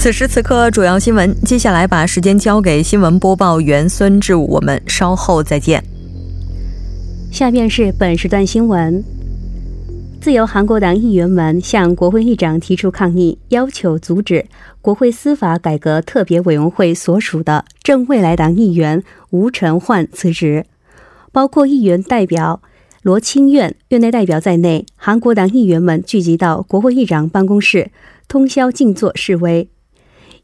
此时此刻，主要新闻。接下来把时间交给新闻播报员孙志武，我们稍后再见。下面是本时段新闻：自由韩国党议员们向国会议长提出抗议，要求阻止国会司法改革特别委员会所属的正未来党议员吴承焕辞职。包括议员代表罗清苑、院内代表在内，韩国党议员们聚集到国会议长办公室，通宵静坐示威，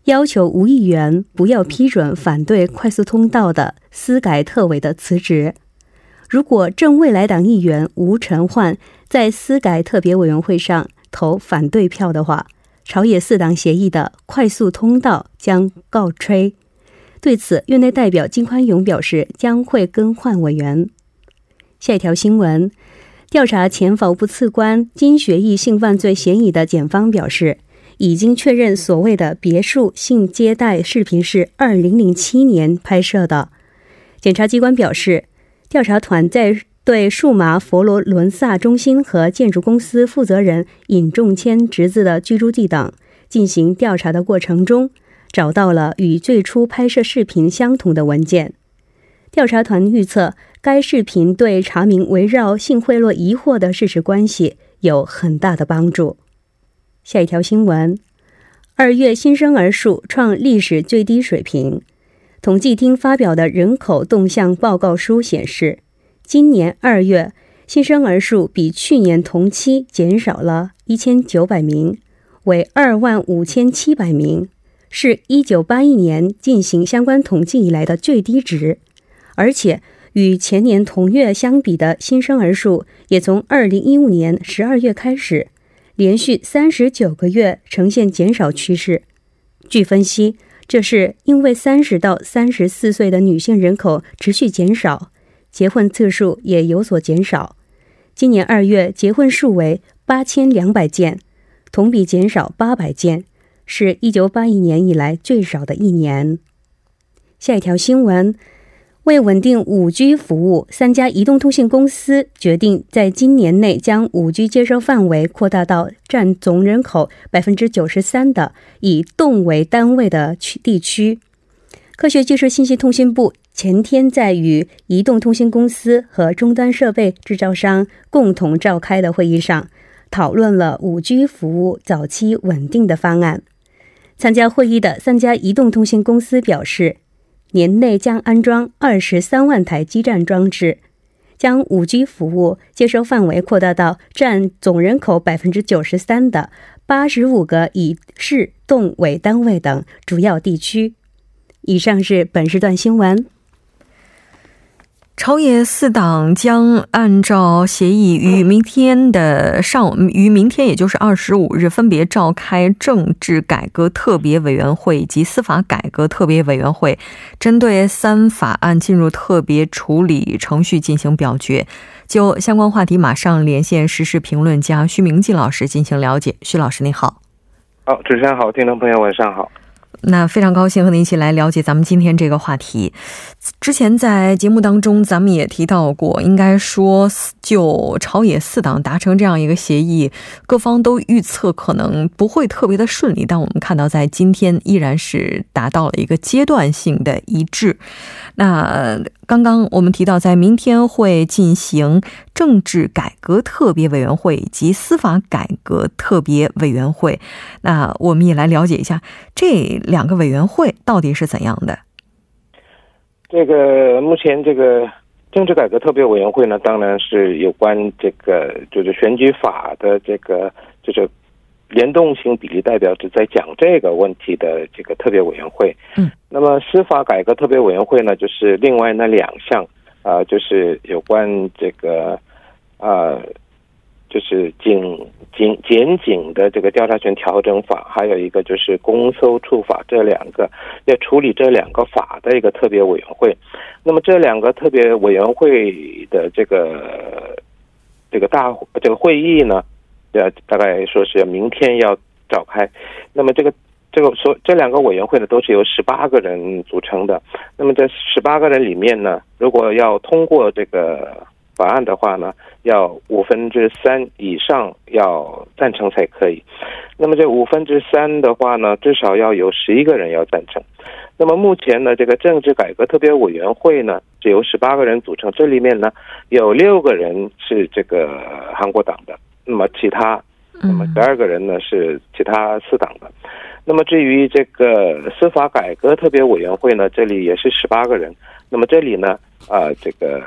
要求吴议员不要批准反对快速通道的司改特委的辞职。如果正未来党议员吴承焕在司改特别委员会上投反对票的话，朝野四党协议的快速通道将告吹。对此，院内代表金宽永表示将会更换委员。下一条新闻：调查前法务部次官金学义性犯罪嫌疑的检方表示，已经确认所谓的别墅性接待视频是2007年拍摄的。检察机关表示。调查团在对数码佛罗伦萨中心和建筑公司负责人尹仲谦侄子的居住地等进行调查的过程中，找到了与最初拍摄视频相同的文件。调查团预测，该视频对查明围绕性贿赂疑惑的事实关系有很大的帮助。下一条新闻：二月新生儿数创历史最低水平。统计厅发表的人口动向报告书显示，今年二月新生儿数比去年同期减少了一千九百名，为二万五千七百名，是一九八一年进行相关统计以来的最低值。而且，与前年同月相比的新生儿数也从二零一五年十二月开始，连续三十九个月呈现减少趋势。据分析。这是因为三十到三十四岁的女性人口持续减少，结婚次数也有所减少。今年二月结婚数为八千两百件，同比减少八百件，是一九八一年以来最少的一年。下一条新闻。为稳定 5G 服务，三家移动通信公司决定在今年内将 5G 接收范围扩大到占总人口百分之九十三的以栋为单位的区地区。科学技术信息通信部前天在与移动通信公司和终端设备制造商共同召开的会议上，讨论了 5G 服务早期稳定的方案。参加会议的三家移动通信公司表示。年内将安装二十三万台基站装置，将五 G 服务接收范围扩大到占总人口百分之九十三的八十五个以市动委单位等主要地区。以上是本时段新闻。朝野四党将按照协议，于明天的上于明天，也就是二十五日，分别召开政治改革特别委员会以及司法改革特别委员会，针对三法案进入特别处理程序进行表决。就相关话题，马上连线时事评论家徐明季老师进行了解。徐老师，你好。好，主持人好，听众朋友晚上好。那非常高兴和您一起来了解咱们今天这个话题。之前在节目当中，咱们也提到过，应该说就朝野四党达成这样一个协议，各方都预测可能不会特别的顺利。但我们看到，在今天依然是达到了一个阶段性的一致。那刚刚我们提到，在明天会进行政治改革特别委员会以及司法改革特别委员会。那我们也来了解一下这两个委员会到底是怎样的。这个目前这个政治改革特别委员会呢，当然是有关这个就是选举法的这个就是。联动性比例代表只在讲这个问题的这个特别委员会。嗯，那么司法改革特别委员会呢，就是另外那两项啊，就是有关这个啊，就是警警检警的这个调查权调整法，还有一个就是公搜处法这两个要处理这两个法的一个特别委员会。那么这两个特别委员会的这个这个大这个会议呢？要大概说是明天要召开，那么这个这个所这两个委员会呢，都是由十八个人组成的。那么这十八个人里面呢，如果要通过这个法案的话呢，要五分之三以上要赞成才可以。那么这五分之三的话呢，至少要有十一个人要赞成。那么目前呢，这个政治改革特别委员会呢，是由十八个人组成，这里面呢有六个人是这个韩国党的。那么其他，那么十二个人呢是其他四党的。那么至于这个司法改革特别委员会呢，这里也是十八个人。那么这里呢，啊，这个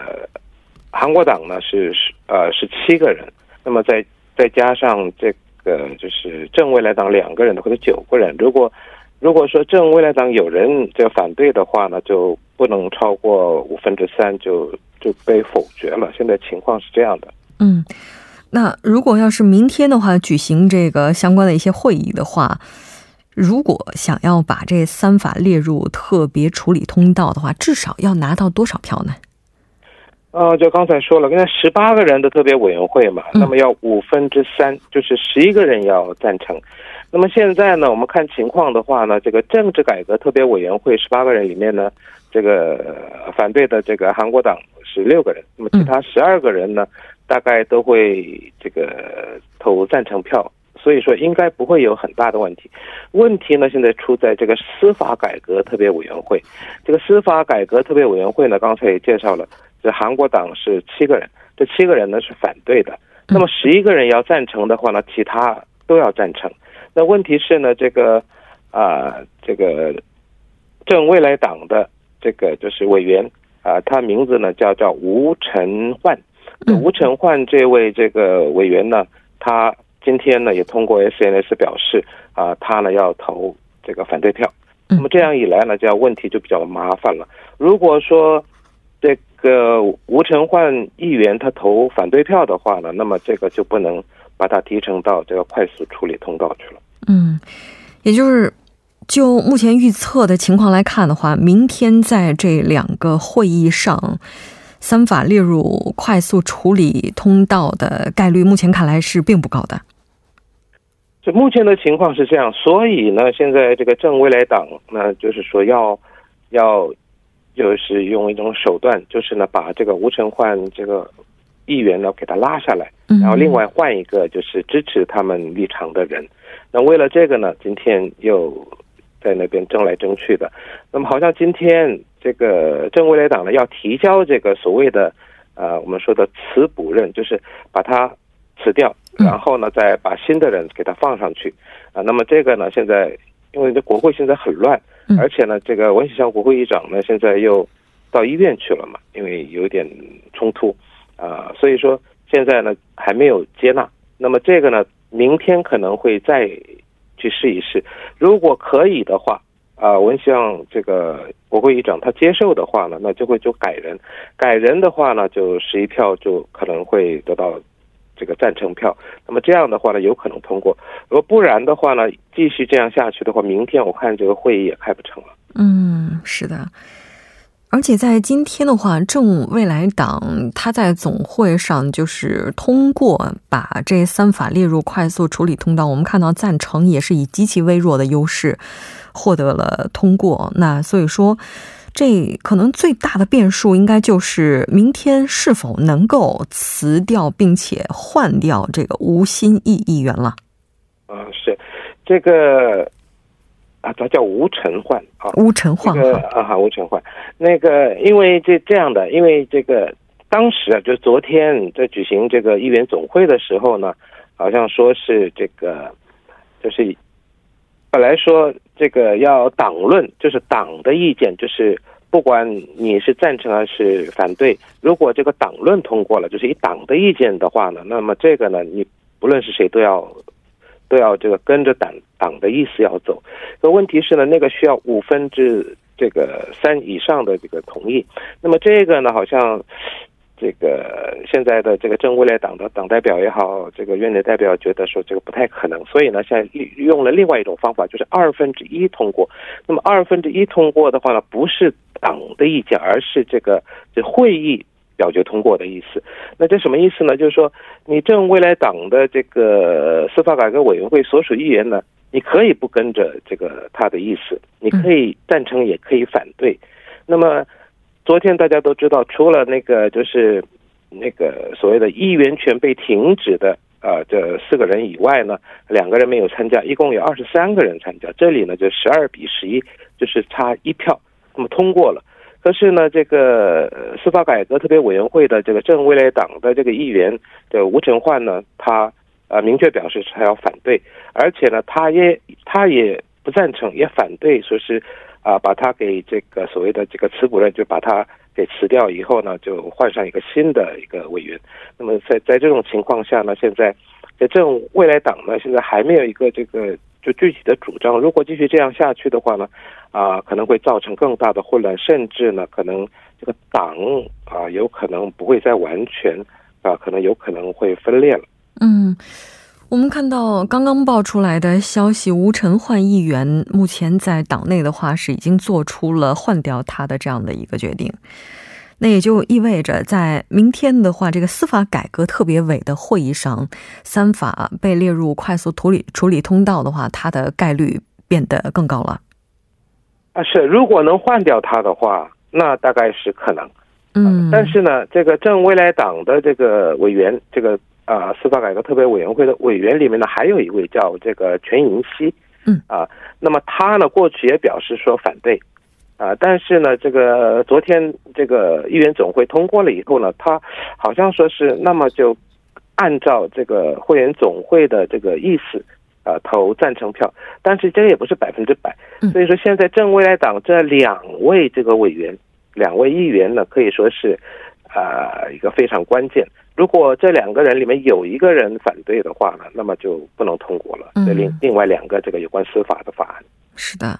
韩国党呢是十呃十七个人。那么再再加上这个就是正未来党两个人的或者九个人。如果如果说正未来党有人这反对的话呢，就不能超过五分之三，就就被否决了。现在情况是这样的。嗯。那如果要是明天的话举行这个相关的一些会议的话，如果想要把这三法列入特别处理通道的话，至少要拿到多少票呢？呃，就刚才说了，跟十八个人的特别委员会嘛，那么要五分之三，就是十一个人要赞成。那么现在呢，我们看情况的话呢，这个政治改革特别委员会十八个人里面呢，这个反对的这个韩国党是六个人，那么其他十二个人呢？大概都会这个投赞成票，所以说应该不会有很大的问题。问题呢，现在出在这个司法改革特别委员会。这个司法改革特别委员会呢，刚才也介绍了，这韩国党是七个人，这七个人呢是反对的。那么十一个人要赞成的话呢，其他都要赞成。那问题是呢，这个啊，这个正未来党的这个就是委员啊，他名字呢叫叫吴成焕。吴成焕这位这个委员呢，他今天呢也通过 SNS 表示啊，他呢要投这个反对票。那么这样一来呢，这样问题就比较麻烦了。如果说这个吴成焕议员他投反对票的话呢，那么这个就不能把他提成到这个快速处理通道去了。嗯，也就是就目前预测的情况来看的话，明天在这两个会议上。三法列入快速处理通道的概率，目前看来是并不高的。就目前的情况是这样，所以呢，现在这个正未来党呢，就是说要要就是用一种手段，就是呢把这个吴成焕这个议员呢给他拉下来，然后另外换一个就是支持他们立场的人。那为了这个呢，今天又在那边争来争去的。那么好像今天。这个正未来党呢要提交这个所谓的，呃，我们说的辞补任，就是把它辞掉，然后呢再把新的人给他放上去，啊，那么这个呢现在因为这国会现在很乱，而且呢这个文喜祥国会议长呢现在又到医院去了嘛，因为有点冲突，啊，所以说现在呢还没有接纳，那么这个呢明天可能会再去试一试，如果可以的话。啊，我希望这个国会议长他接受的话呢，那就会就改人，改人的话呢，就十一票就可能会得到这个赞成票。那么这样的话呢，有可能通过；如果不然的话呢，继续这样下去的话，明天我看这个会议也开不成了。嗯，是的。而且在今天的话，正未来党他在总会上就是通过把这三法列入快速处理通道，我们看到赞成也是以极其微弱的优势获得了通过。那所以说，这可能最大的变数应该就是明天是否能够辞掉并且换掉这个吴新义议员了。啊，是这个。啊，他叫吴成焕啊，吴成焕这个啊哈，吴成焕，那个因为这这样的，因为这个当时啊，就昨天在举行这个议员总会的时候呢，好像说是这个，就是本来说这个要党论，就是党的意见，就是不管你是赞成还是反对，如果这个党论通过了，就是以党的意见的话呢，那么这个呢，你不论是谁都要。都要这个跟着党党的意思要走，可问题是呢，那个需要五分之这个三以上的这个同意。那么这个呢，好像这个现在的这个正未来党的党代表也好，这个院内代表觉得说这个不太可能，所以呢，现在用了另外一种方法，就是二分之一通过。那么二分之一通过的话呢，不是党的意见，而是这个这会议。表决通过的意思，那这什么意思呢？就是说，你正未来党的这个司法改革委员会所属议员呢，你可以不跟着这个他的意思，你可以赞成，也可以反对。那么，昨天大家都知道，除了那个就是那个所谓的议员权被停止的啊这四个人以外呢，两个人没有参加，一共有二十三个人参加。这里呢就十二比十一，就是差一票，那么通过了。可是呢，这个司法改革特别委员会的这个正未来党的这个议员的吴成焕呢，他呃明确表示他要反对，而且呢，他也他也不赞成，也反对，说是啊把他给这个所谓的这个辞补人就把他给辞掉以后呢，就换上一个新的一个委员。那么在在这种情况下呢，现在在正未来党呢，现在还没有一个这个。就具体的主张，如果继续这样下去的话呢，啊，可能会造成更大的混乱，甚至呢，可能这个党啊，有可能不会再完全啊，可能有可能会分裂了。嗯，我们看到刚刚爆出来的消息，吴晨焕议员目前在党内的话是已经做出了换掉他的这样的一个决定。那也就意味着，在明天的话，这个司法改革特别委的会议上，三法被列入快速处理处理通道的话，它的概率变得更高了。啊，是，如果能换掉它的话，那大概是可能。嗯，但是呢，这个正未来党的这个委员，这个啊司法改革特别委员会的委员里面呢，还有一位叫这个全银熙。嗯，啊，那么他呢，过去也表示说反对。啊，但是呢，这个昨天这个议员总会通过了以后呢，他好像说是那么就按照这个会员总会的这个意思啊投赞成票，但是这个也不是百分之百，所以说现在正未来党这两位这个委员，两位议员呢可以说是啊一个非常关键，如果这两个人里面有一个人反对的话呢，那么就不能通过了。这另另外两个这个有关司法的法案，是的。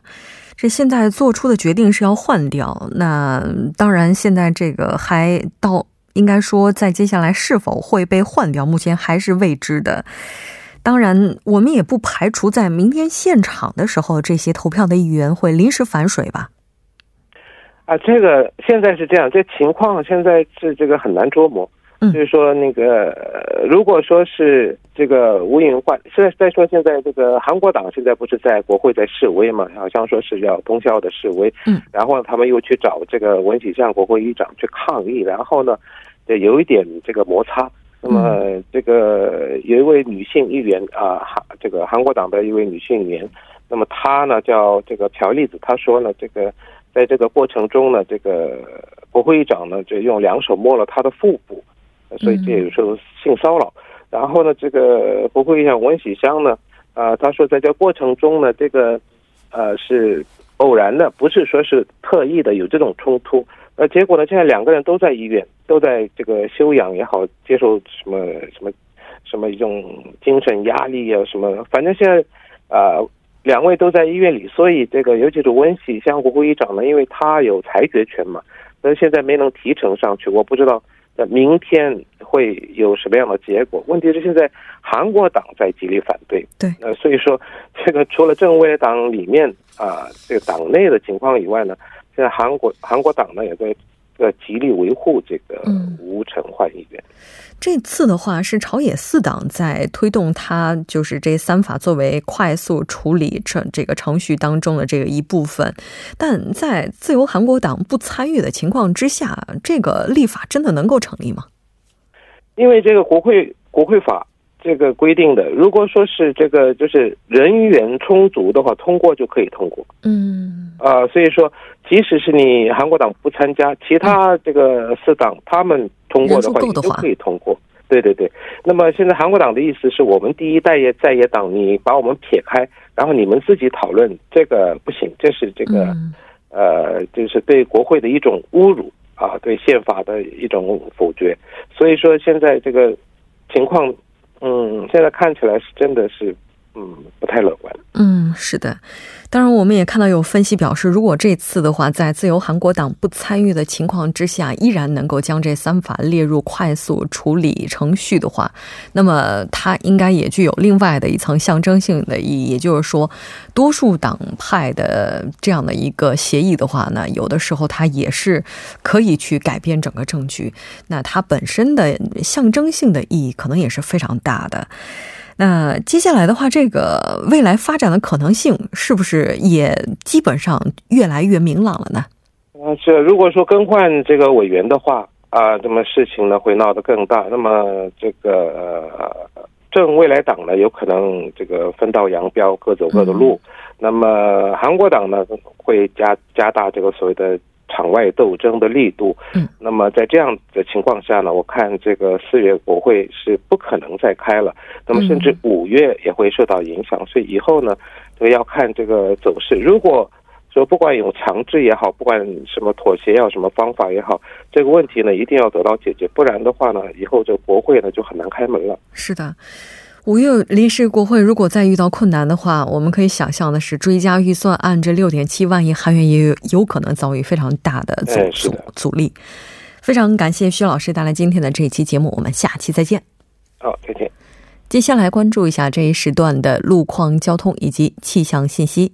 这现在做出的决定是要换掉，那当然现在这个还到应该说在接下来是否会被换掉，目前还是未知的。当然，我们也不排除在明天现场的时候，这些投票的议员会临时反水吧。啊，这个现在是这样，这情况现在是这个很难捉摸。就是说，那个如果说是这个吴颖焕，现在再说现在这个韩国党现在不是在国会在示威嘛？好像说是要通宵的示威。嗯，然后他们又去找这个文喜相国会议长去抗议，然后呢，有一点这个摩擦。那么这个有一位女性议员啊，韩这个韩国党的一位女性议员，那么她呢叫这个朴丽子，她说呢，这个在这个过程中呢，这个国会议长呢就用两手摸了她的腹部。所以这有时候性骚扰，然后呢，这个国会议长文喜香呢，啊，他说在这过程中呢，这个呃是偶然的，不是说是特意的有这种冲突，呃，结果呢，现在两个人都在医院，都在这个休养也好，接受什么什么什么一种精神压力啊什么，反正现在啊两位都在医院里，所以这个尤其是温喜香国会议长呢，因为他有裁决权嘛，但是现在没能提成上去，我不知道。明天会有什么样的结果？问题是现在韩国党在极力反对，对，呃，所以说这个除了正未来党里面啊这个党内的情况以外呢，现在韩国韩国党呢也在呃极力维护这个吴成焕议员。这次的话是朝野四党在推动他，就是这三法作为快速处理程这个程序当中的这个一部分，但在自由韩国党不参与的情况之下，这个立法真的能够成立吗？因为这个国会国会法这个规定的，如果说是这个就是人员充足的话，通过就可以通过。嗯啊、所以说，即使是你韩国党不参加，其他这个四党他们通过的话，人数够的话也都可以通过。对对对。那么现在韩国党的意思是我们第一代也在野党，你把我们撇开，然后你们自己讨论，这个不行，这是这个、嗯呃，就是对国会的一种侮辱啊，对宪法的一种否决。所以说现在这个情况，嗯，现在看起来是真的是，嗯，不太乐观。嗯，是的。当然，我们也看到有分析表示，如果这次的话，在自由韩国党不参与的情况之下，依然能够将这三法列入快速处理程序的话，那么它应该也具有另外的一层象征性的意义，也就是说，多数党派的这样的一个协议的话呢，有的时候它也是可以去改变整个政局，那它本身的象征性的意义可能也是非常大的。那接下来的话，这个未来发展的可能性是不是也基本上越来越明朗了呢？啊，是，如果说更换这个委员的话，啊，那么事情呢会闹得更大。那么这个呃，正未来党呢，有可能这个分道扬镳，各走各的路。那么韩国党呢，会加加大这个所谓的场外斗争的力度。嗯，那么在这样的情况下呢，我看这个四月国会是不可能再开了。那么甚至五月也会受到影响。所以以后呢，这个要看这个走势。如果说不管有强制也好，不管什么妥协要什么方法也好，这个问题呢一定要得到解决，不然的话呢，以后这个国会呢就很难开门了。是的。五月临时国会如果再遇到困难的话，我们可以想象的是，追加预算案这六点七万亿韩元也有有可能遭遇非常大的阻阻阻力。非常感谢薛老师带来今天的这一期节目，我们下期再见。好，再见。接下来关注一下这一时段的路况、交通以及气象信息。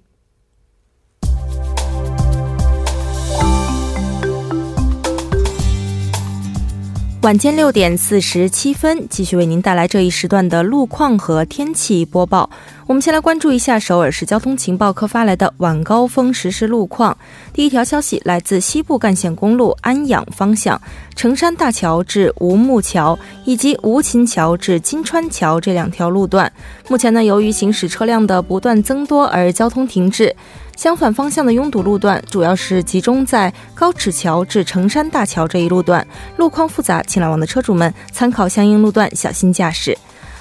晚间六点四十七分，继续为您带来这一时段的路况和天气播报。我们先来关注一下首尔市交通情报科发来的晚高峰实时路况。第一条消息来自西部干线公路安养方向，成山大桥至吴木桥以及吴琴桥至金川桥这两条路段，目前呢由于行驶车辆的不断增多而交通停滞。相反方向的拥堵路段主要是集中在高尺桥至成山大桥这一路段，路况复杂，请来往的车主们参考相应路段，小心驾驶。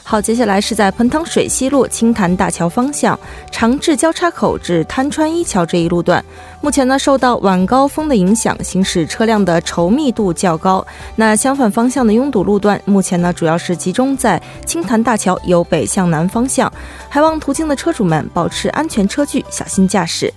好，接下来是在盆塘水西路青潭大桥方向长治交叉口至滩川一桥这一路段，目前呢受到晚高峰的影响，行驶车辆的稠密度较高。那相反方向的拥堵路段，目前呢主要是集中在青潭大桥由北向南方向，还望途经的车主们保持安全车距，小心驾驶。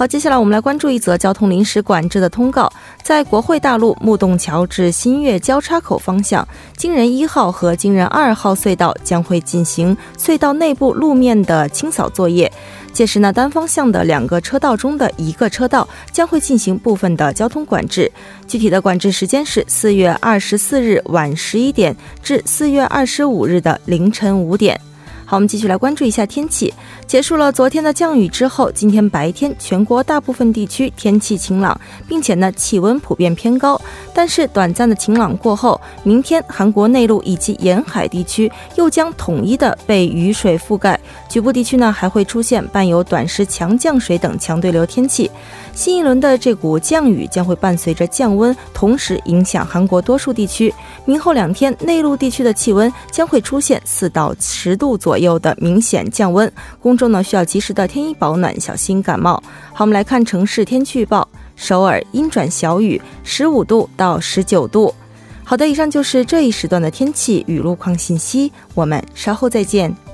好，接下来我们来关注一则交通临时管制的通告，在国会大路木洞桥至新月交叉口方向，京仁一号和京仁二号隧道将会进行隧道内部路面的清扫作业。届时呢，单方向的两个车道中的一个车道将会进行部分的交通管制。具体的管制时间是四月二十四日晚十一点至四月二十五日的凌晨五点。好，我们继续来关注一下天气。结束了昨天的降雨之后，今天白天全国大部分地区天气晴朗，并且呢气温普遍偏高。但是短暂的晴朗过后，明天韩国内陆以及沿海地区又将统一的被雨水覆盖，局部地区呢还会出现伴有短时强降水等强对流天气。新一轮的这股降雨将会伴随着降温，同时影响韩国多数地区。明后两天，内陆地区的气温将会出现四到十度左右的明显降温，公众呢需要及时的添衣保暖，小心感冒。好，我们来看城市天气预报：首尔阴转小雨，十五度到十九度。好的，以上就是这一时段的天气与路况信息，我们稍后再见。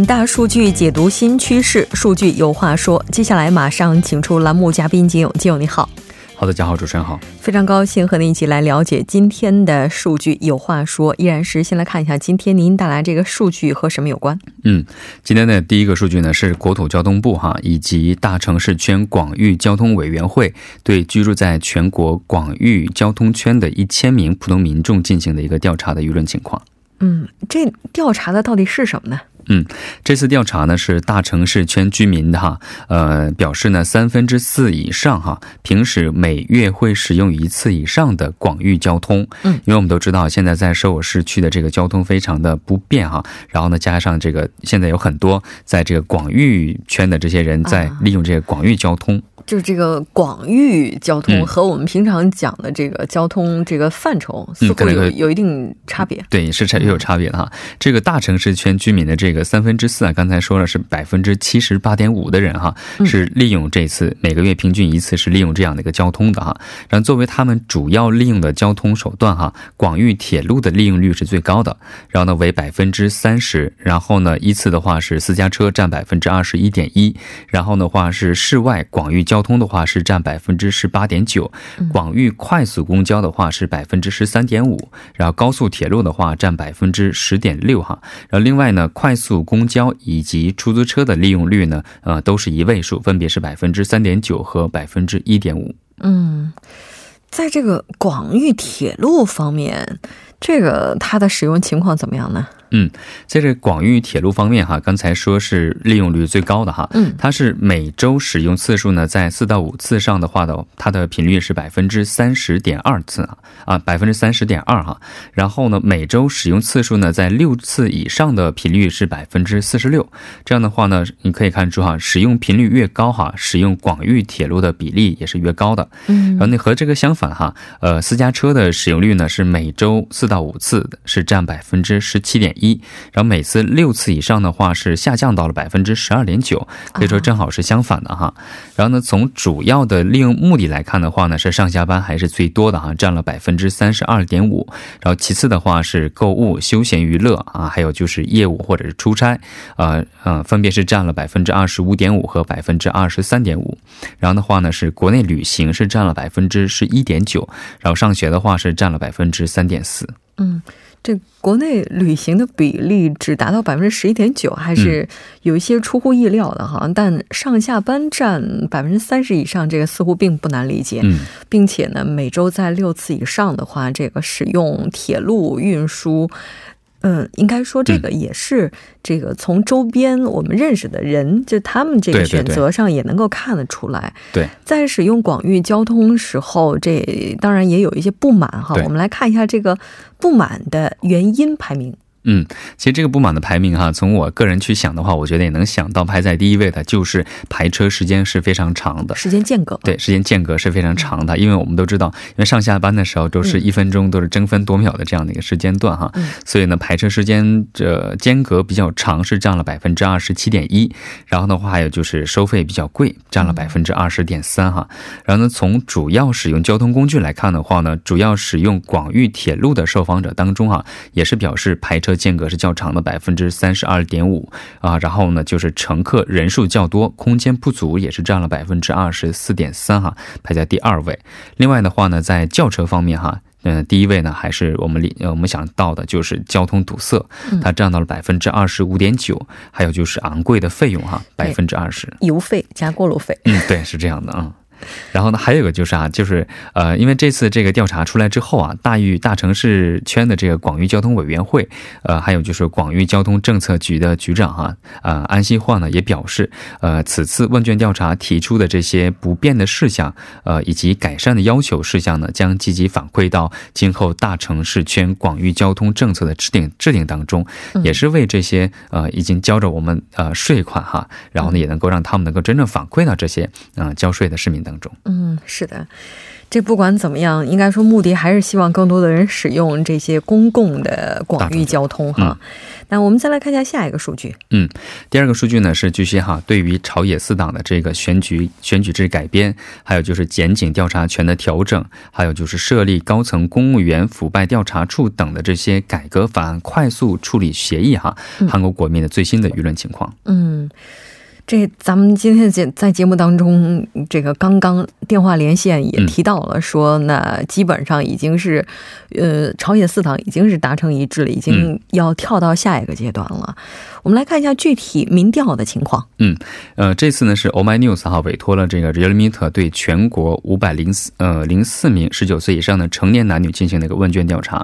大数据，解读新趋势，数据有话说。接下来马上请出栏目嘉宾金勇，金勇你好。好的，家好，主持人好。非常高兴和您一起来了解今天的数据有话说。依然是先来看一下今天您带来这个数据和什么有关？嗯，今天的第一个数据呢是国土交通部哈以及大城市圈广域交通委员会对居住在全国广域交通圈的一千名普通民众进行的一个调查的舆论情况。嗯，这调查的到底是什么呢？嗯，这次调查呢是大城市圈居民的哈，呃，表示呢三分之四以上哈，平时每月会使用一次以上的广域交通。嗯，因为我们都知道现在在首尔市区的这个交通非常的不便哈，然后呢加上这个现在有很多在这个广域圈的这些人在利用这个广域交通。就是这个广域交通和我们平常讲的这个交通这个范畴似乎有有一定差别。对，是差也有差别的哈。这个大城市圈居民的这个三分之四啊，刚才说了是百分之七十八点五的人哈，是利用这次每个月平均一次是利用这样的一个交通的哈。然后作为他们主要利用的交通手段哈，广域铁路的利用率是最高的，然后呢为百分之三十，然后呢依次的话是私家车占百分之二十一点一，然后的话是室外广域交通的话是占百分之十八点九，广域快速公交的话是百分之十三点五，然后高速铁路的话占百分之十点六哈，然后另外呢，快速公交以及出租车的利用率呢，呃，都是一位数，分别是百分之三点九和百分之一点五。嗯，在这个广域铁路方面，这个它的使用情况怎么样呢？嗯，在这广域铁路方面哈，刚才说是利用率最高的哈，嗯，它是每周使用次数呢在四到五次上的话的，它的频率是百分之三十点二次啊，啊百分之三十点二哈，然后呢每周使用次数呢在六次以上的频率是百分之四十六，这样的话呢你可以看出哈，使用频率越高哈，使用广域铁路的比例也是越高的，嗯，然后那和这个相反哈，呃私家车的使用率呢是每周四到五次是占百分之十七点。一，然后每次六次以上的话是下降到了百分之十二点九，可以说正好是相反的哈。然后呢，从主要的利用目的来看的话呢，是上下班还是最多的哈，占了百分之三十二点五。然后其次的话是购物、休闲娱乐啊，还有就是业务或者是出差，呃呃，分别是占了百分之二十五点五和百分之二十三点五。然后的话呢，是国内旅行是占了百分之十一点九，然后上学的话是占了百分之三点四。嗯。这国内旅行的比例只达到百分之十一点九，还是有一些出乎意料的哈。但上下班占百分之三十以上，这个似乎并不难理解。嗯，并且呢，每周在六次以上的话，这个使用铁路运输。嗯，应该说这个也是这个从周边我们认识的人，就他们这个选择上也能够看得出来。对，在使用广域交通时候，这当然也有一些不满哈。我们来看一下这个不满的原因排名。嗯，其实这个不满的排名哈，从我个人去想的话，我觉得也能想到排在第一位的就是排车时间是非常长的，时间间隔对，时间间隔是非常长的，因为我们都知道，因为上下班的时候都是一分钟都是争分夺秒的这样的一个时间段哈，所以呢排车时间这间隔比较长是占了百分之二十七点一，然后的话还有就是收费比较贵，占了百分之二十点三哈，然后呢从主要使用交通工具来看的话呢，主要使用广域铁路的受访者当中哈，也是表示排车。间隔是较长的百分之三十二点五啊，然后呢就是乘客人数较多，空间不足也是占了百分之二十四点三哈，排在第二位。另外的话呢，在轿车方面哈，嗯，第一位呢还是我们呃我们想到的就是交通堵塞，它占到了百分之二十五点九，还有就是昂贵的费用哈，百分之二十，油费加过路费，嗯，对，是这样的啊。然后呢，还有一个就是啊，就是呃，因为这次这个调查出来之后啊，大域大城市圈的这个广域交通委员会，呃，还有就是广域交通政策局的局长哈，呃，安西焕呢也表示，呃，此次问卷调查提出的这些不变的事项，呃，以及改善的要求事项呢，将积极反馈到今后大城市圈广域交通政策的制定制定当中，也是为这些呃已经交着我们呃税款哈，然后呢，也能够让他们能够真正反馈到这些嗯交税的市民当。嗯，是的，这不管怎么样，应该说目的还是希望更多的人使用这些公共的广域交通哈。那我们再来看一下下一个数据。嗯，第二个数据呢是据悉哈，对于朝野四党的这个选举选举制改编，还有就是检警调查权的调整，还有就是设立高层公务员腐败调查处等的这些改革法案快速处理协议哈，韩国国民的最新的舆论情况。嗯。这咱们今天节在节目当中，这个刚刚电话连线也提到了，说那基本上已经是，呃，朝野四党已经是达成一致了，已经要跳到下一个阶段了。我们来看一下具体民调的情况。嗯，呃，这次呢是 o m y News 哈委托了这个 Realmeter 对全国五百零四呃零四名十九岁以上的成年男女进行了一个问卷调查。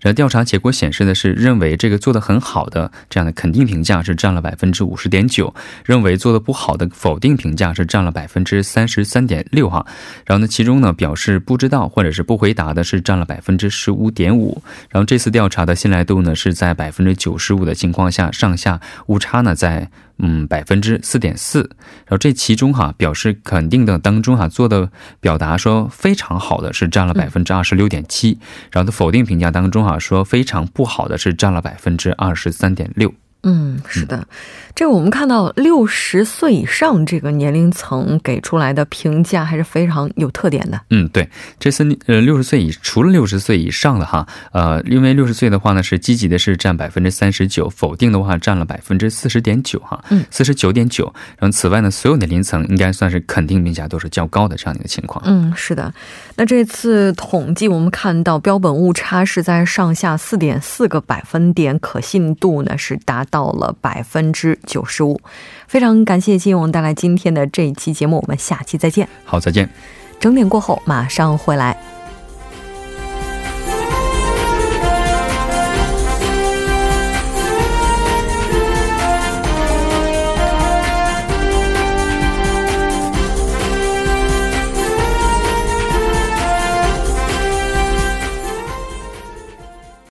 然后调查结果显示的是，认为这个做的很好的这样的肯定评价是占了百分之五十点九，认为做的不好的否定评价是占了百分之三十三点六哈。然后呢，其中呢表示不知道或者是不回答的是占了百分之十五点五。然后这次调查的信赖度呢是在百分之九十五的情况下，上下误差呢在。嗯，百分之四点四，然后这其中哈表示肯定的当中哈做的表达说非常好的是占了百分之二十六点七，然后的否定评价当中哈说非常不好的是占了百分之二十三点六。嗯，是的，这个我们看到六十岁以上这个年龄层给出来的评价还是非常有特点的。嗯，对，这次呃六十岁以除了六十岁以上的哈，呃，因为六十岁的话呢是积极的是占百分之三十九，否定的话占了百分之四十点九哈，嗯，四十九点九。然后此外呢，所有年龄层应该算是肯定评价都是较高的这样的一个情况。嗯，是的。那这次统计我们看到标本误差是在上下四点四个百分点，可信度呢是达到。到了百分之九十五，非常感谢金勇带来今天的这一期节目，我们下期再见。好，再见。整点过后马上回来。